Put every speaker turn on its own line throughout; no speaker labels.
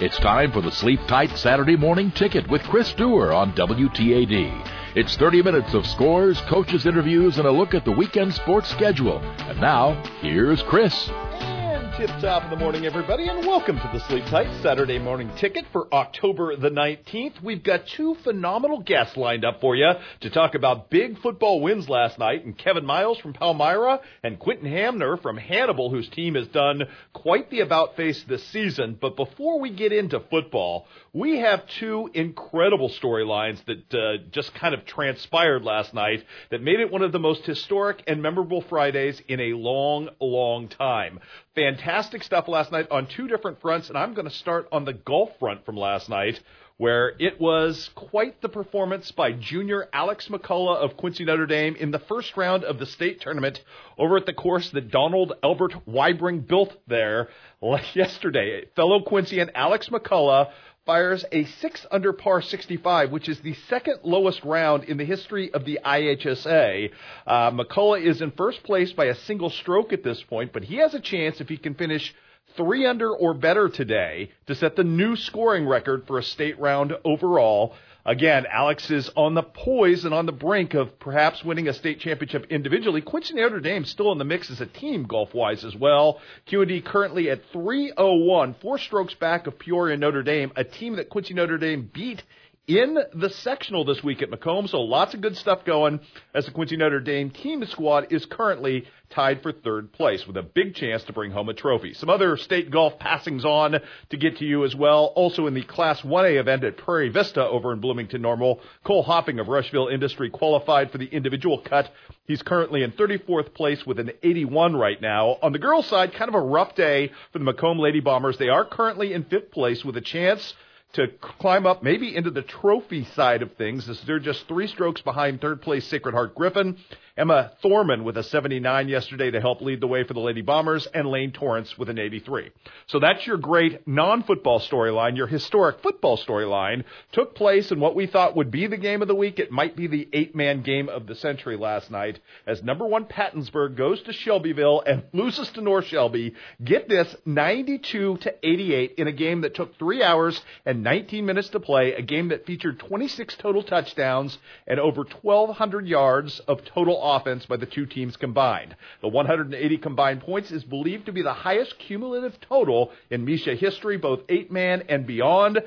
It's time for the Sleep Tight Saturday Morning Ticket with Chris Dewar on WTAD. It's 30 minutes of scores, coaches' interviews, and a look at the weekend sports schedule. And now, here's Chris.
Tip top of the morning, everybody, and welcome to the Sleep Tight Saturday morning ticket for October the 19th. We've got two phenomenal guests lined up for you to talk about big football wins last night, and Kevin Miles from Palmyra and Quentin Hamner from Hannibal, whose team has done quite the about face this season. But before we get into football, we have two incredible storylines that uh, just kind of transpired last night that made it one of the most historic and memorable Fridays in a long, long time. Fantastic stuff last night on two different fronts, and I'm going to start on the golf front from last night where it was quite the performance by junior Alex McCullough of Quincy Notre Dame in the first round of the state tournament over at the course that Donald Albert Weibring built there yesterday. Fellow Quincyan Alex McCullough fires a 6 under par 65, which is the second lowest round in the history of the IHSA. Uh, McCullough is in first place by a single stroke at this point, but he has a chance if he can finish three under or better today to set the new scoring record for a state round overall. Again, Alex is on the poise and on the brink of perhaps winning a state championship individually. Quincy Notre Dame still in the mix as a team golf wise as well. QD currently at 301, four strokes back of Peoria Notre Dame, a team that Quincy Notre Dame beat in the sectional this week at Macomb. So lots of good stuff going as the Quincy Notre Dame team squad is currently tied for third place with a big chance to bring home a trophy. Some other state golf passings on to get to you as well. Also in the Class 1A event at Prairie Vista over in Bloomington Normal, Cole Hopping of Rushville Industry qualified for the individual cut. He's currently in 34th place with an 81 right now. On the girls' side, kind of a rough day for the Macomb Lady Bombers. They are currently in fifth place with a chance to climb up maybe into the trophy side of things they're just three strokes behind third place Sacred Heart Griffin Emma Thorman with a 79 yesterday to help lead the way for the Lady Bombers, and Lane Torrance with an 83. So that's your great non-football storyline. Your historic football storyline took place in what we thought would be the game of the week. It might be the eight-man game of the century last night as number one Pattonsburg goes to Shelbyville and loses to North Shelby. Get this, 92 to 88 in a game that took three hours and 19 minutes to play, a game that featured 26 total touchdowns and over 1,200 yards of total offense by the two teams combined. The 180 combined points is believed to be the highest cumulative total in MSHSAA history, both eight man and beyond.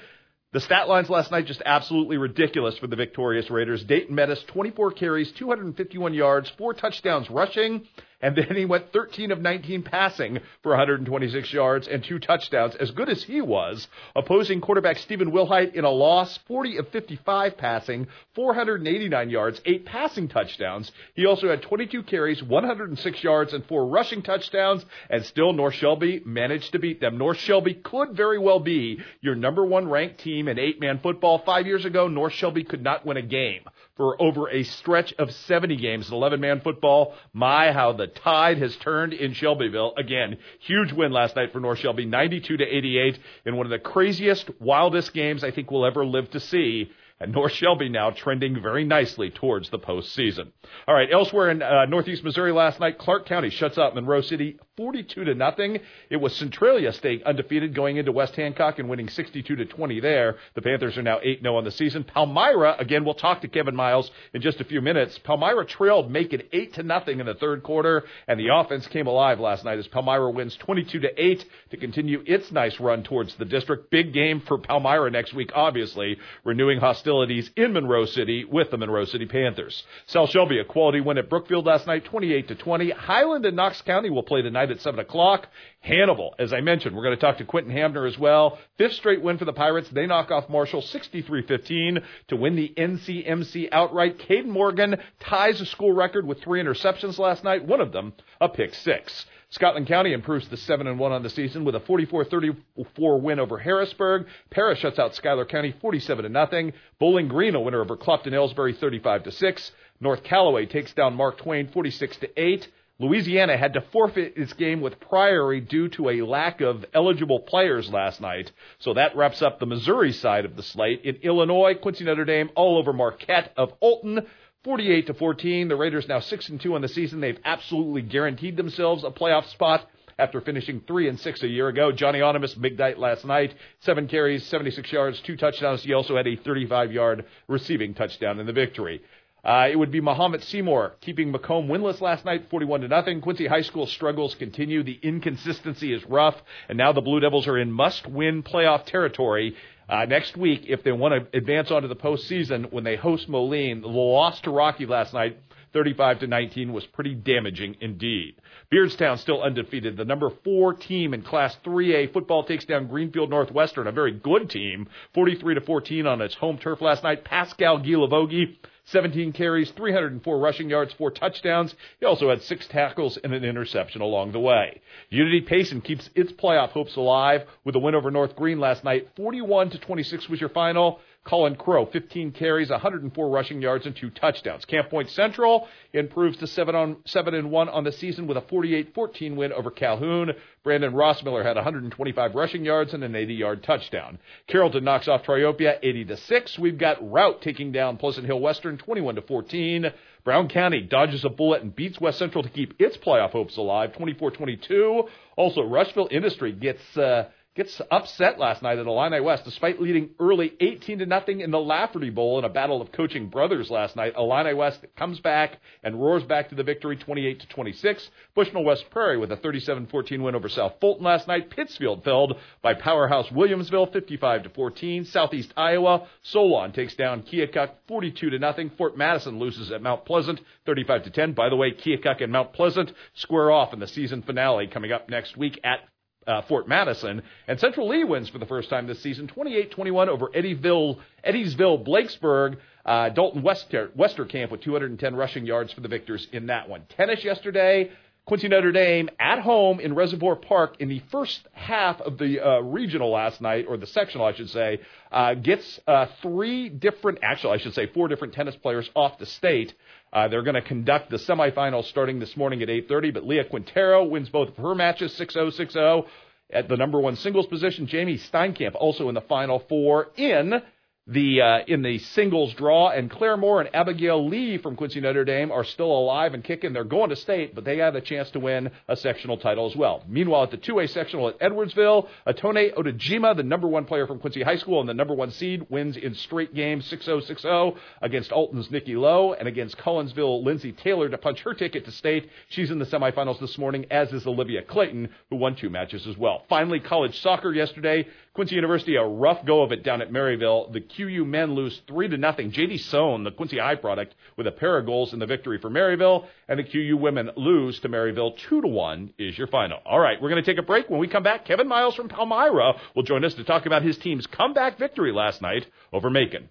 The stat lines last night just absolutely ridiculous for the victorious Raiders. Dayton Metis, 24 carries, 251 yards, four touchdowns rushing, and then he went 13 of 19 passing for 126 yards and two touchdowns. As good as he was, opposing quarterback Stephen Wilhite in a loss, 40 of 55 passing, 489 yards, eight passing touchdowns. He also had 22 carries, 106 yards, and four rushing touchdowns, and still North Shelby managed to beat them. North Shelby could very well be your number one ranked team in eight man football. Five years ago, North Shelby could not win a game for over a stretch of 70 games in 11 man football. My, how the tide has turned in Shelbyville. Again, huge win last night for North Shelby, 92 to 88 in one of the craziest, wildest games I think we'll ever live to see and North Shelby now trending very nicely towards the postseason. All right, elsewhere in uh, Northeast Missouri last night, Clark County shuts out Monroe City 42 to nothing. It was Centralia State undefeated going into West Hancock and winning 62 to 20 there. The Panthers are now 8-0 on the season. Palmyra, again, we'll talk to Kevin Miles in just a few minutes. Palmyra trailed Macon 8 to nothing in the third quarter, and the offense came alive last night as Palmyra wins 22 to 8 to continue its nice run towards the district. Big game for Palmyra next week, obviously, renewing hostilities in Monroe City with the Monroe City Panthers. South Shelby, a quality win at Brookfield last night, 28 to 20. Highland and Knox County will play tonight at 7 o'clock. Hannibal, as I mentioned, we're going to talk to Quentin Hamner as well. Fifth straight win for the Pirates. They knock off Marshall 63-15 to win the NCMC outright. Caden Morgan ties a school record with three interceptions last night, one of them a pick six. Scotland County improves to 7 and 1 on the season with a 44-34 win over Harrisburg. Paris shuts out Schuyler County 47 to nothing. Bowling Green a winner over Clopton Elsberry 35 to 6. North Callaway takes down Mark Twain 46 to 8. Louisiana had to forfeit its game with Priory due to a lack of eligible players last night. So that wraps up the Missouri side of the slate. In Illinois, Quincy Notre Dame all over Marquette of Alton. 48 to 14. The Raiders now 6 and 2 on the season. They've absolutely guaranteed themselves a playoff spot after finishing three and six a year ago. Johnny Onimus, big night last night, seven carries, 76 yards, two touchdowns. He also had a 35-yard receiving touchdown in the victory. Uh, it would be Muhammad Seymour keeping Macomb winless last night, 41 to nothing. Quincy High School struggles continue. The inconsistency is rough, and now the Blue Devils are in must-win playoff territory. Uh, next week, if they want to advance onto the postseason, when they host Moline, the loss to Rocky last night 35 to 19 was pretty damaging indeed. Beardstown still undefeated. The number four team in Class 3A football takes down Greenfield Northwestern, a very good team, 43 to 14 on its home turf last night. Pascal Gilavogi 17 carries, 304 rushing yards, four touchdowns. He also had six tackles and an interception along the way. Unity Payson keeps its playoff hopes alive with a win over North Greene last night. 41 to 26 was your final. Colin Crow, 15 carries, 104 rushing yards, and two touchdowns. Camp Point Central improves to 7 on 7 and 1 on the season with a 48-14 win over Calhoun. Brandon Rossmiller had 125 rushing yards and an 80-yard touchdown. Carrollton knocks off Triopia 80 to 6. We've got Routt taking down Pleasant Hill Western 21 to 14. Brown County dodges a bullet and beats West Central to keep its playoff hopes alive 24-22. Also Rushville Industry gets uh, gets upset last night at Illini West, despite leading early 18 to nothing in the Lafferty Bowl in a battle of coaching brothers last night. Illini West comes back and roars back to the victory, 28 to 26. Bushnell West Prairie with a 37-14 win over South Fulton last night. Pittsfield felled by powerhouse Williamsville, 55 to 14. Southeast Iowa, Solon takes down Keokuk, 42 to nothing. Fort Madison loses at Mount Pleasant, 35 to 10. By the way, Keokuk and Mount Pleasant square off in the season finale coming up next week at uh, Fort Madison. And Central Lee wins for the first time this season, 28-21 over Eddyville, Eddiesville, Blakesburg. Uh, Dalton Wester, Westerkamp with 210 rushing yards for the victors in that one. Tennis yesterday. Quincy Notre Dame at home in Reservoir Park in the first half of the uh, regional last night, or the sectional, I should say, uh, gets uh, three different, actually, I should say, four different tennis players off the state. Uh, they're going to conduct the semifinals starting this morning at 8:30. But Leah Quintero wins both of her matches, 6-0, 6-0 at the number one singles position. Jamie Steinkamp also in the final four in the uh, in the singles draw, and Claire Moore and Abigail Lee from Quincy Notre Dame are still alive and kicking. They're going to state, but they have a chance to win a sectional title as well. Meanwhile, at the 2A sectional at Edwardsville, Atone Odejima, the number one player from Quincy High School and the number one seed, wins in straight games 6-0, 6-0 against Alton's Nikki Lowe and against Collinsville Lindsay Taylor to punch her ticket to state. She's in the semifinals this morning, as is Olivia Clayton, who won two matches as well. Finally, college soccer yesterday. Quincy University a rough go of it down at Maryville. The QU men lose three to nothing. JD Sohn, the Quincy High product, with a pair of goals in the victory for Maryville, and the QU women lose to Maryville two to one. Is your final. All right, we're going to take a break. When we come back, Kevin Miles from Palmyra will join us to talk about his team's comeback victory last night over Macon.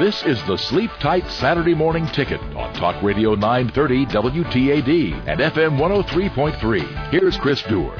This is the Sleep Tight Saturday Morning Ticket on Talk Radio 930 WTAD and FM 103.3. Here's Chris Dewar.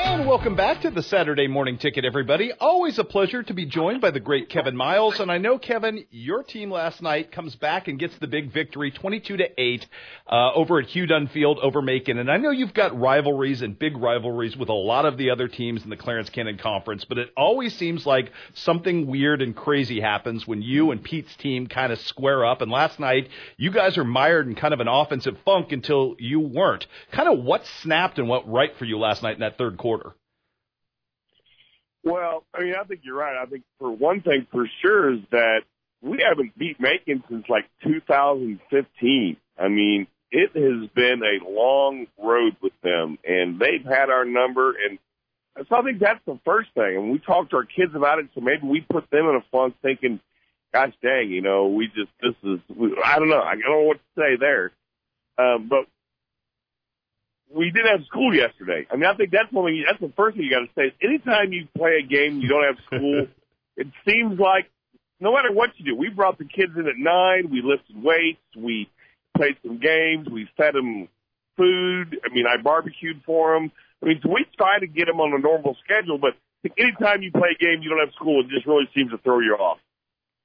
And welcome back to the Saturday Morning Ticket, everybody. Always a pleasure to be joined by the great Kevin Miles. And I know, Kevin, your team last night comes back and gets the big victory, 22 to 8, uh, over at Hugh Dunn Field over Macon. And I know you've got rivalries and big rivalries with a lot of the other teams in the Clarence Cannon Conference, but it always seems like something weird and crazy happens when you and Pete's team kind of square up. And last night, you guys are mired in kind of an offensive funk until you weren't. Kind of what snapped and what right for you last night in that third quarter?
Well, I mean, I think you're right. I think for one thing for sure is that we haven't beat Macon since like 2015. I mean, it has been a long road with them, and they've had our number. And so I think that's the first thing. And we talked to our kids about it, so maybe we put them in a funk thinking, gosh dang, you know, we just, this is, I don't know. I don't know what to say there. Um, but we did have school yesterday. I mean, I think that's one thing. That's the first thing you got to say. Is anytime you play a game, you don't have school. it seems like no matter what you do, we brought the kids in at nine. We lifted weights. We played some games. We fed them food. I mean, I barbecued for them. I mean, so we try to get them on a normal schedule. But anytime you play a game, you don't have school. It just really seems to throw you off.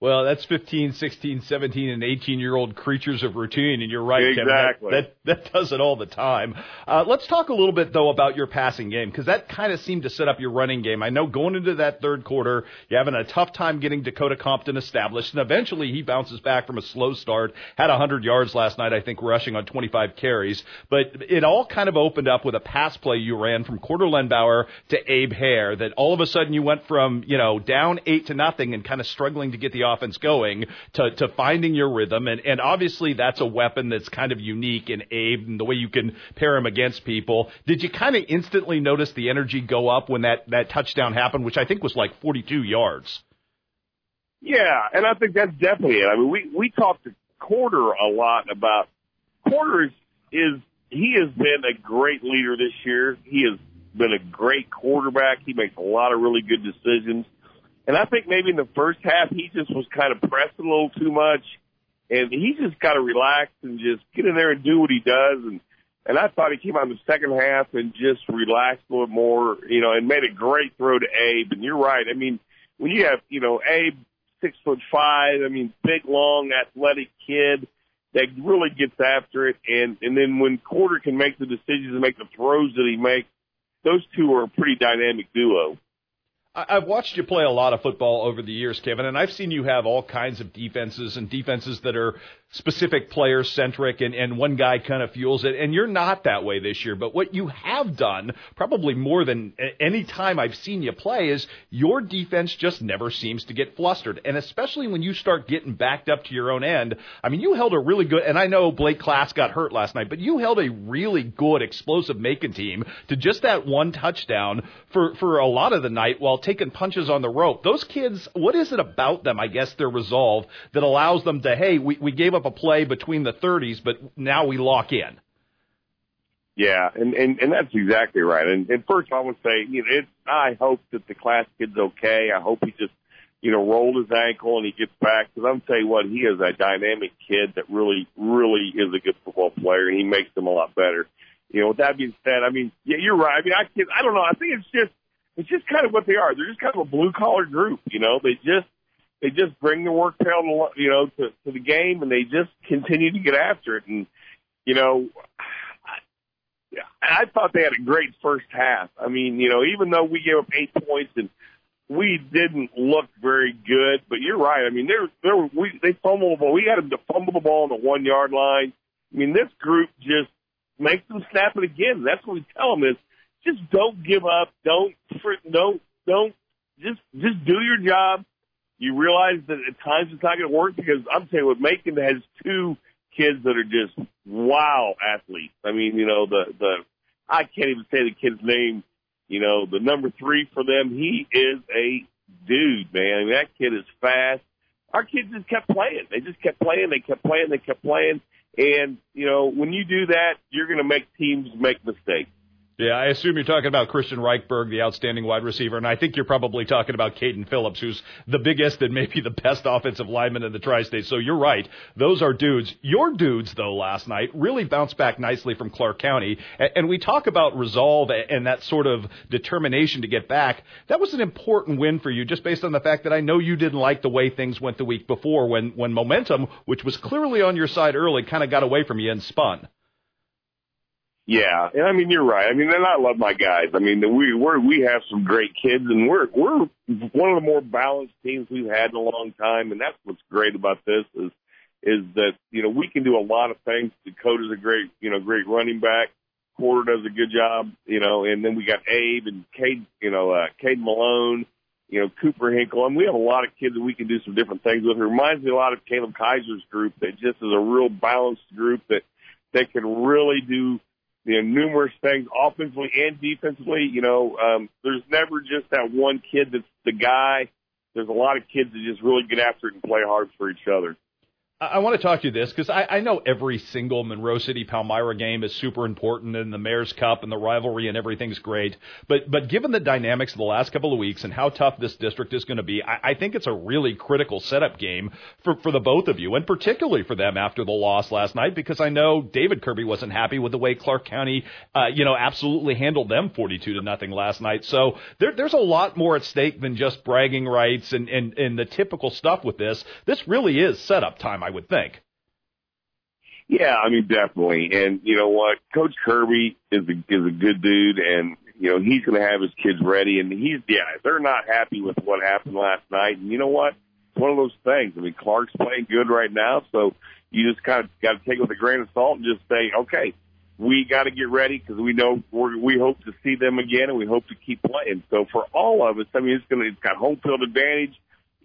Well, that's 15, 16, 17, and 18 year old creatures of routine, and you're right,
exactly.
Kevin. That, that, that does it all the time. Uh, let's talk a little bit, though, about your passing game, because that kind of seemed to set up your running game. I know going into that third quarter, you're having a tough time getting Dakota Compton established, and eventually he bounces back from a slow start, had 100 yards last night, I think, rushing on 25 carries. But it all kind of opened up with a pass play you ran from Quarter Lenbauer to Abe Hare that all of a sudden you went from, you know, down eight to nothing and kind of struggling to get the offense going to, to finding your rhythm. And, and obviously that's a weapon that's kind of unique in Abe and the way you can pair him against people. Did you kind of instantly notice the energy go up when that, that touchdown happened, which I think was like 42 yards?
Yeah, and I think that's definitely it. I mean, we, we talked to Quarter a lot about Quarter is, is, he has been a great leader this year. He has been a great quarterback. He makes a lot of really good decisions. And I think maybe in the first half he just was kind of pressed a little too much, and he just got to relax and just get in there and do what he does. And and I thought he came out in the second half and just relaxed a little more, you know, and made a great throw to Abe. And you're right. I mean, when you have you know Abe six foot five, I mean, big, long, athletic kid that really gets after it, and and then when Quarter can make the decisions and make the throws that he makes, those two are a pretty dynamic duo.
I've watched you play a lot of football over the years, Kevin, and I've seen you have all kinds of defenses and defenses that are specific player centric and, and one guy kind of fuels it. And you're not that way this year. But what you have done, probably more than any time I've seen you play, is your defense just never seems to get flustered. And especially when you start getting backed up to your own end. I mean, you held a really good, and I know Blake Class got hurt last night, but you held a really good explosive making team to just that one touchdown for, for a lot of the night while taking punches on the rope. Those kids, what is it about them, I guess, their resolve that allows them to, hey, we, we gave up up a play between the 30s, but now we lock in.
Yeah, and and and that's exactly right. And, and first, I would say, you know, it's I hope that the class kid's okay. I hope he just, you know, rolled his ankle and he gets back. Because I'm tell you what, he is a dynamic kid that really, really is a good football player, and he makes them a lot better. You know, with that being said, I mean, yeah, you're right. I mean, I can I don't know. I think it's just it's just kind of what they are. They're just kind of a blue collar group. You know, they just they just bring the work pail, you know, to, to the game, and they just continue to get after it. And you know, I, I thought they had a great first half. I mean, you know, even though we gave up eight points and we didn't look very good, but you're right. I mean, there, there, we they fumbled the ball. We had them to fumble the ball on the one yard line. I mean, this group just makes them snap it again. That's what we tell them is just don't give up. Don't, don't, don't, just, just do your job you realize that at times it's not going to work because I'm saying what Macon has two kids that are just wow athletes. I mean, you know, the, the, I can't even say the kid's name, you know, the number three for them. He is a dude, man. I mean, that kid is fast. Our kids just kept playing. They just kept playing. They kept playing. They kept playing. And, you know, when you do that, you're going to make teams make mistakes.
Yeah, I assume you're talking about Christian Reichberg, the outstanding wide receiver, and I think you're probably talking about Caden Phillips, who's the biggest and maybe the best offensive lineman in the tri-state. So you're right; those are dudes. Your dudes, though, last night really bounced back nicely from Clark County, and we talk about resolve and that sort of determination to get back. That was an important win for you, just based on the fact that I know you didn't like the way things went the week before, when when momentum, which was clearly on your side early, kind of got away from you and spun.
Yeah, and I mean you're right. I mean, and I love my guys. I mean, we we're we have some great kids, and we're we're one of the more balanced teams we've had in a long time, and that's what's great about this is is that you know we can do a lot of things. Dakota's a great you know great running back. Quarter does a good job, you know, and then we got Abe and Cade, you know, uh, Cade Malone, you know, Cooper Hinkle, and we have a lot of kids that we can do some different things with. It reminds me a lot of Caleb Kaiser's group that just is a real balanced group that that can really do you know, numerous things offensively and defensively. You know, um, there's never just that one kid that's the guy. There's a lot of kids that just really get after it and play hard for each other.
I want to talk to you this because I, I know every single Monroe City Palmyra game is super important and the Mayor's Cup and the rivalry and everything's great. But but given the dynamics of the last couple of weeks and how tough this district is going to be, I, I think it's a really critical setup game for for the both of you and particularly for them after the loss last night because I know David Kirby wasn't happy with the way Clark County, uh, you know, absolutely handled them 42 to nothing last night. So there, there's a lot more at stake than just bragging rights and and and the typical stuff with this. This really is setup time. I would think.
Yeah, I mean definitely. And you know what, Coach Kirby is a is a good dude, and you know he's going to have his kids ready. And he's yeah, they're not happy with what happened last night. And you know what, it's one of those things. I mean, Clark's playing good right now, so you just kind of got to take it with a grain of salt and just say, okay, we got to get ready because we know we're, we hope to see them again, and we hope to keep playing. So for all of us, I mean, it's going to it's got home field advantage.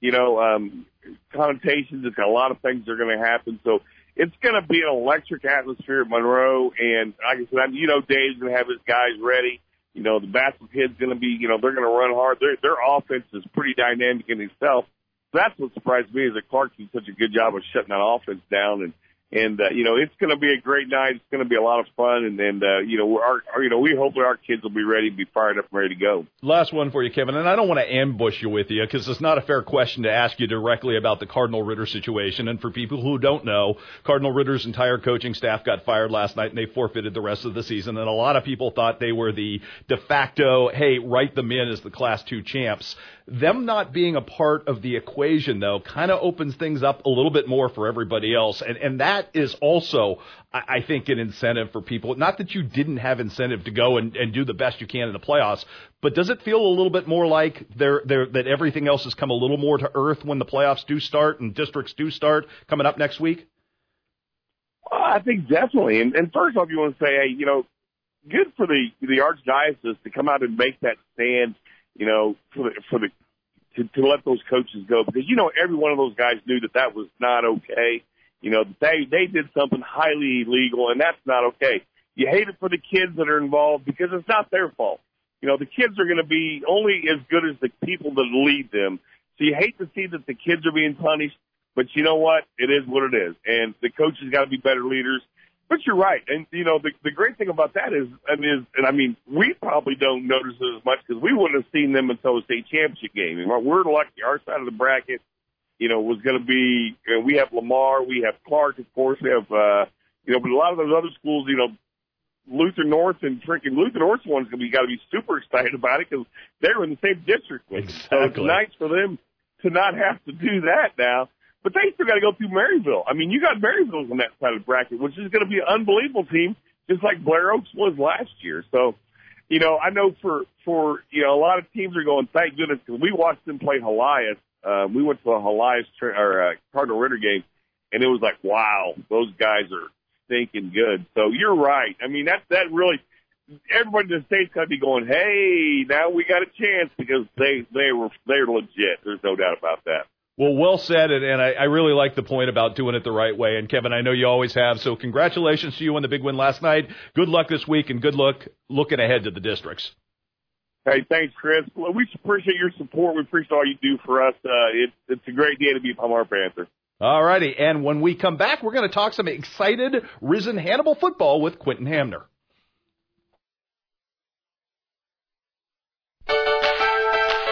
You know, um, connotations. It's got a lot of things that are going to happen. So it's going to be an electric atmosphere at Monroe. And like I said, you know, Dave's going to have his guys ready. You know, the basketball kid's going to be, you know, they're going to run hard. Their, their offense is pretty dynamic in itself. That's what surprised me is that Clark did such a good job of shutting that offense down and and uh, you know it's going to be a great night. It's going to be a lot of fun, and and uh, you know our, our you know we hopefully our kids will be ready, be fired up, and ready to go.
Last one for you, Kevin, and I don't want to ambush you with you because it's not a fair question to ask you directly about the Cardinal Ritter situation. And for people who don't know, Cardinal Ritter's entire coaching staff got fired last night, and they forfeited the rest of the season. And a lot of people thought they were the de facto, hey, write them in as the Class Two champs. Them not being a part of the equation, though, kind of opens things up a little bit more for everybody else. And, and that is also, I I think, an incentive for people. Not that you didn't have incentive to go and, and do the best you can in the playoffs, but does it feel a little bit more like they're, they're, that everything else has come a little more to earth when the playoffs do start and districts do start coming up next week?
I think definitely. And, and first off, you want to say, hey, you know, good for the the archdiocese to come out and make that stand you know, for the, for the, to, to let those coaches go because, you know, every one of those guys knew that that was not okay. You know, they, they did something highly illegal and that's not okay. You hate it for the kids that are involved because it's not their fault. You know, the kids are going to be only as good as the people that lead them. So you hate to see that the kids are being punished, but you know what? It is what it is. And the coaches got to be better leaders. But you're right, and you know the the great thing about that is, I mean, is, and I mean, we probably don't notice it as much because we wouldn't have seen them until the state championship game. And we're lucky, our side of the bracket, you know, was going to be. You know, we have Lamar, we have Clark, of course, we have, uh, you know, but a lot of those other schools, you know, Luther North and freaking Luther North one's going to be got to be super excited about it because they're in the same district with
exactly.
So it's nice for them to not have to do that now. But they still got to go through Maryville. I mean, you got Maryville on that side of the bracket, which is going to be an unbelievable team, just like Blair Oaks was last year. So, you know, I know for for you know a lot of teams are going. Thank goodness because we watched them play Helias. Uh, we went to a Helias tra- or uh, Cardinal Ritter game, and it was like, wow, those guys are stinking good. So you're right. I mean, that that really everybody in the state's got to be going, hey, now we got a chance because they they were they're legit. There's no doubt about that.
Well, well said, and, and I, I really like the point about doing it the right way. And Kevin, I know you always have. So congratulations to you on the big win last night. Good luck this week, and good luck looking ahead to the districts.
Hey, thanks, Chris. Well, we appreciate your support. We appreciate all you do for us. Uh, it, it's a great day to be a Palmyra Panther.
All righty, and when we come back, we're going to talk some excited Risen Hannibal football with Quentin Hamner.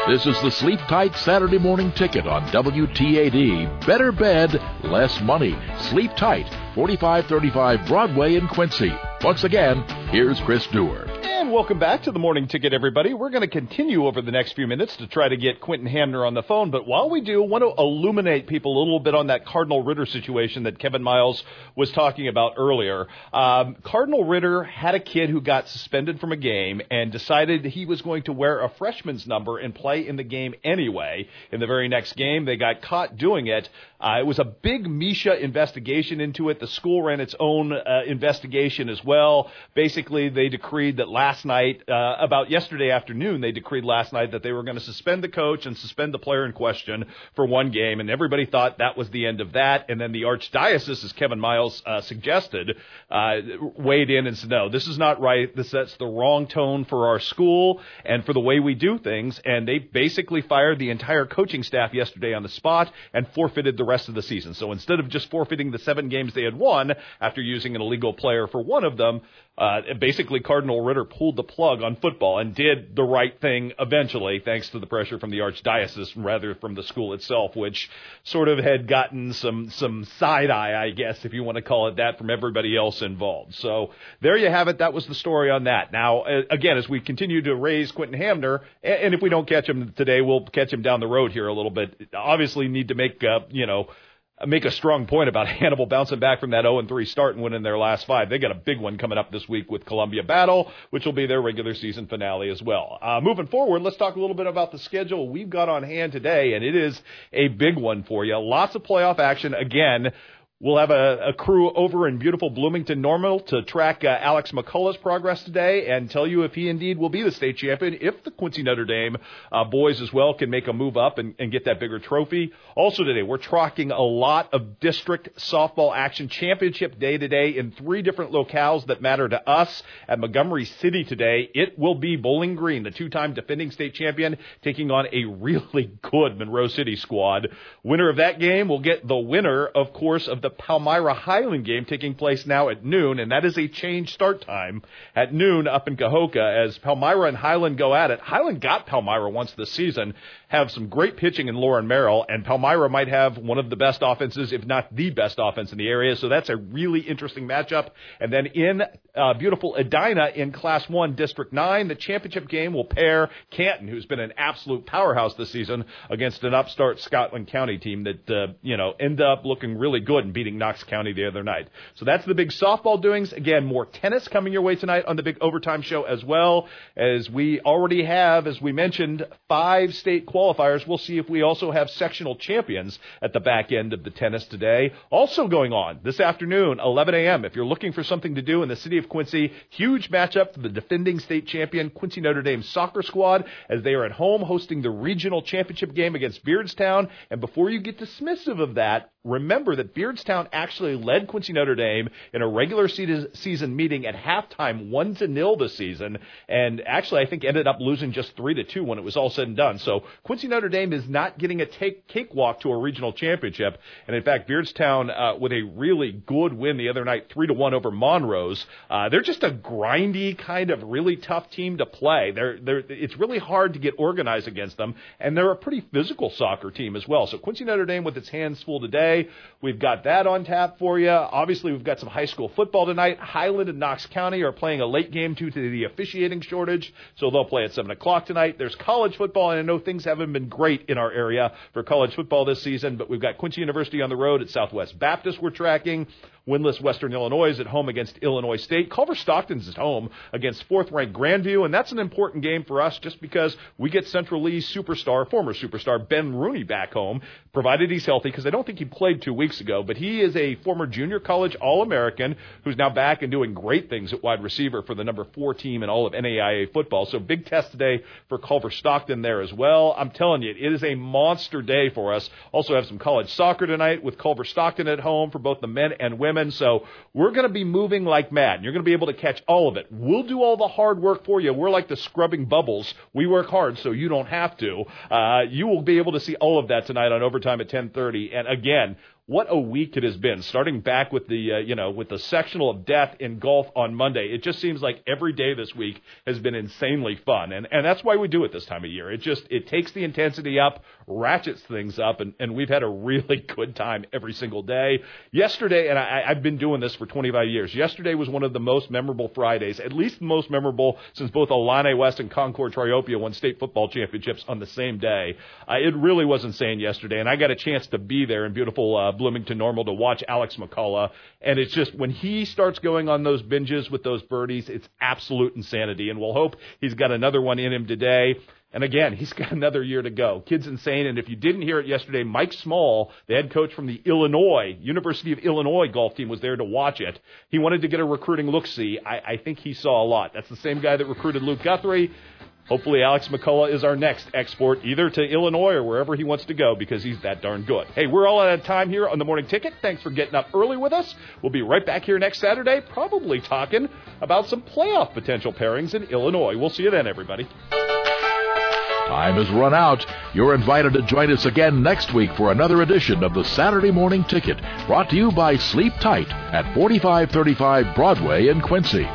This is the Sleep Tight Saturday morning ticket on WTAD. Better bed, less money. Sleep Tight, 4535 Broadway in Quincy. Once again, here's Chris Dewar.
And welcome back to the morning ticket, everybody. We're going to continue over the next few minutes to try to get Quentin Hamner on the phone. But while we do, I want to illuminate people a little bit on that Cardinal Ritter situation that Kevin Miles was talking about earlier. Um, Cardinal Ritter had a kid who got suspended from a game and decided he was going to wear a freshman's number and play in the game anyway. In the very next game, they got caught doing it. Uh, it was a big MSHSAA investigation into it. The school ran its own uh, investigation as well. Basically, they decreed that last night, uh, about yesterday afternoon, they decreed last night that they were going to suspend the coach and suspend the player in question for one game, and everybody thought that was the end of that. And then the archdiocese, as Kevin Miles uh, suggested, uh, weighed in and said, "No, this is not right. This sets the wrong tone for our school and for the way we do things." And they basically fired the entire coaching staff yesterday on the spot and forfeited the rest of the season. So instead of just forfeiting the seven games they had won after using an illegal player for one of them, uh, basically Cardinal Ritter pulled the plug on football and did the right thing eventually, thanks to the pressure from the archdiocese rather from the school itself, which sort of had gotten some some side eye, I guess, if you want to call it that, from everybody else involved. So there you have it. That was the story on that. Now, again, as we continue to raise Quentin Hamner, and if we don't catch him today, we'll catch him down the road here a little bit. Obviously, need to make uh, you know make a strong point about Hannibal bouncing back from that 0 3 start and winning their last five. They got a big one coming up this week with Columbia Battle, which will be their regular season finale as well. Uh, moving forward, let's talk a little bit about the schedule we've got on hand today, and it is a big one for you. Lots of playoff action again. We'll have a, a, crew over in beautiful Bloomington Normal to track uh, Alex McCullough's progress today and tell you if he indeed will be the state champion, if the Quincy Notre Dame uh, boys as well can make a move up and, and, get that bigger trophy. Also today, we're tracking a lot of district softball action championship day today in three different locales that matter to us. At Montgomery City today, it will be Bowling Green, the two-time defending state champion, taking on a really good Monroe City squad. Winner of that game will get the winner, of course, of the the Palmyra Highland game taking place now at noon, and that is a change start time at noon up in Kahoka as Palmyra and Highland go at it. Highland got Palmyra once this season, have some great pitching in Lauren Merrill, and Palmyra might have one of the best offenses, if not the best offense in the area. So that's a really interesting matchup. And then in uh, beautiful Edina in Class 1, District 9, the championship game will pair Canton, who's been an absolute powerhouse this season, against an upstart Scotland County team that, uh, you know, end up looking really good and beating Knox County the other night. So that's the big softball doings. Again, more tennis coming your way tonight on the big overtime show as well, as we already have, as we mentioned, five state qualifiers. We'll see if we also have sectional champions at the back end of the tennis today. Also going on this afternoon, 11 a.m. If you're looking for something to do in the city of Quincy, huge matchup for the defending state champion Quincy Notre Dame soccer squad as they are at home hosting the regional championship game against Beardstown. And before you get dismissive of that, remember that Beardstown actually led Quincy Notre Dame in a regular season meeting at halftime, one to nil this season, and actually I think ended up losing just three to two when it was all said and done. So Quincy Notre Dame is not getting a take, cakewalk to a regional championship, and in fact Beardstown uh, with a really good win the other night, three to one over Monrose. Uh, they're just a grindy kind of really tough team to play. They're they're it's really hard to get organized against them, and they're a pretty physical soccer team as well. So Quincy Notre Dame with its hands full today. We've got that on tap for you. Obviously, we've got some high school football tonight. Highland and Knox County are playing a late game due to the officiating shortage, so they'll play at 7 o'clock tonight. There's college football, and I know things haven't been great in our area for college football this season, but we've got Quincy University on the road at Southwest Baptist we're tracking. Winless Western Illinois is at home against Illinois State. Culver Stockton's at home against fourth ranked Grandview, and that's an important game for us just because we get Central Lee's superstar, former superstar Ben Rooney back home, provided he's healthy, because I don't think he played two weeks ago, but he is a former junior college All American who's now back and doing great things at wide receiver for the number four team in all of NAIA football. So big test today for Culver Stockton there as well. I'm telling you, it is a monster day for us. Also have some college soccer tonight with Culver Stockton at home for both the men and women women. So we're going to be moving like mad. And You're going to be able to catch all of it. We'll do all the hard work for you. We're like the scrubbing bubbles. We work hard so you don't have to. Uh, you will be able to see all of that tonight on overtime at 10:30. And again, what a week it has been. Starting back with the uh, you know with the sectional of death in golf on Monday, it just seems like every day this week has been insanely fun, and and that's why we do it this time of year. It just it takes the intensity up, ratchets things up, and and we've had a really good time every single day. Yesterday, and I, I've been doing this for 25 years. Yesterday was one of the most memorable Fridays, at least the most memorable since both Illini West and Concord Triopia won state football championships on the same day. Uh, it really was insane yesterday, and I got a chance to be there in beautiful. Uh, Bloomington Normal to watch Alex McCullough. And it's just when he starts going on those binges with those birdies, it's absolute insanity. And we'll hope he's got another one in him today. And again, he's got another year to go. Kid's insane. And if you didn't hear it yesterday, Mike Small, the head coach from the Illinois, University of Illinois golf team was there to watch it. He wanted to get a recruiting look see. I, I think he saw a lot. That's the same guy that recruited Luke Guthrie. Hopefully, Alex McCullough is our next export, either to Illinois or wherever he wants to go, because he's that darn good. Hey, we're all out of time here on the morning ticket. Thanks for getting up early with us. We'll be right back here next Saturday, probably talking about some playoff potential pairings in Illinois. We'll see you then, everybody.
Time has run out. You're invited to join us again next week for another edition of the Saturday Morning Ticket, brought to you by Sleep Tight at 4535 Broadway in Quincy.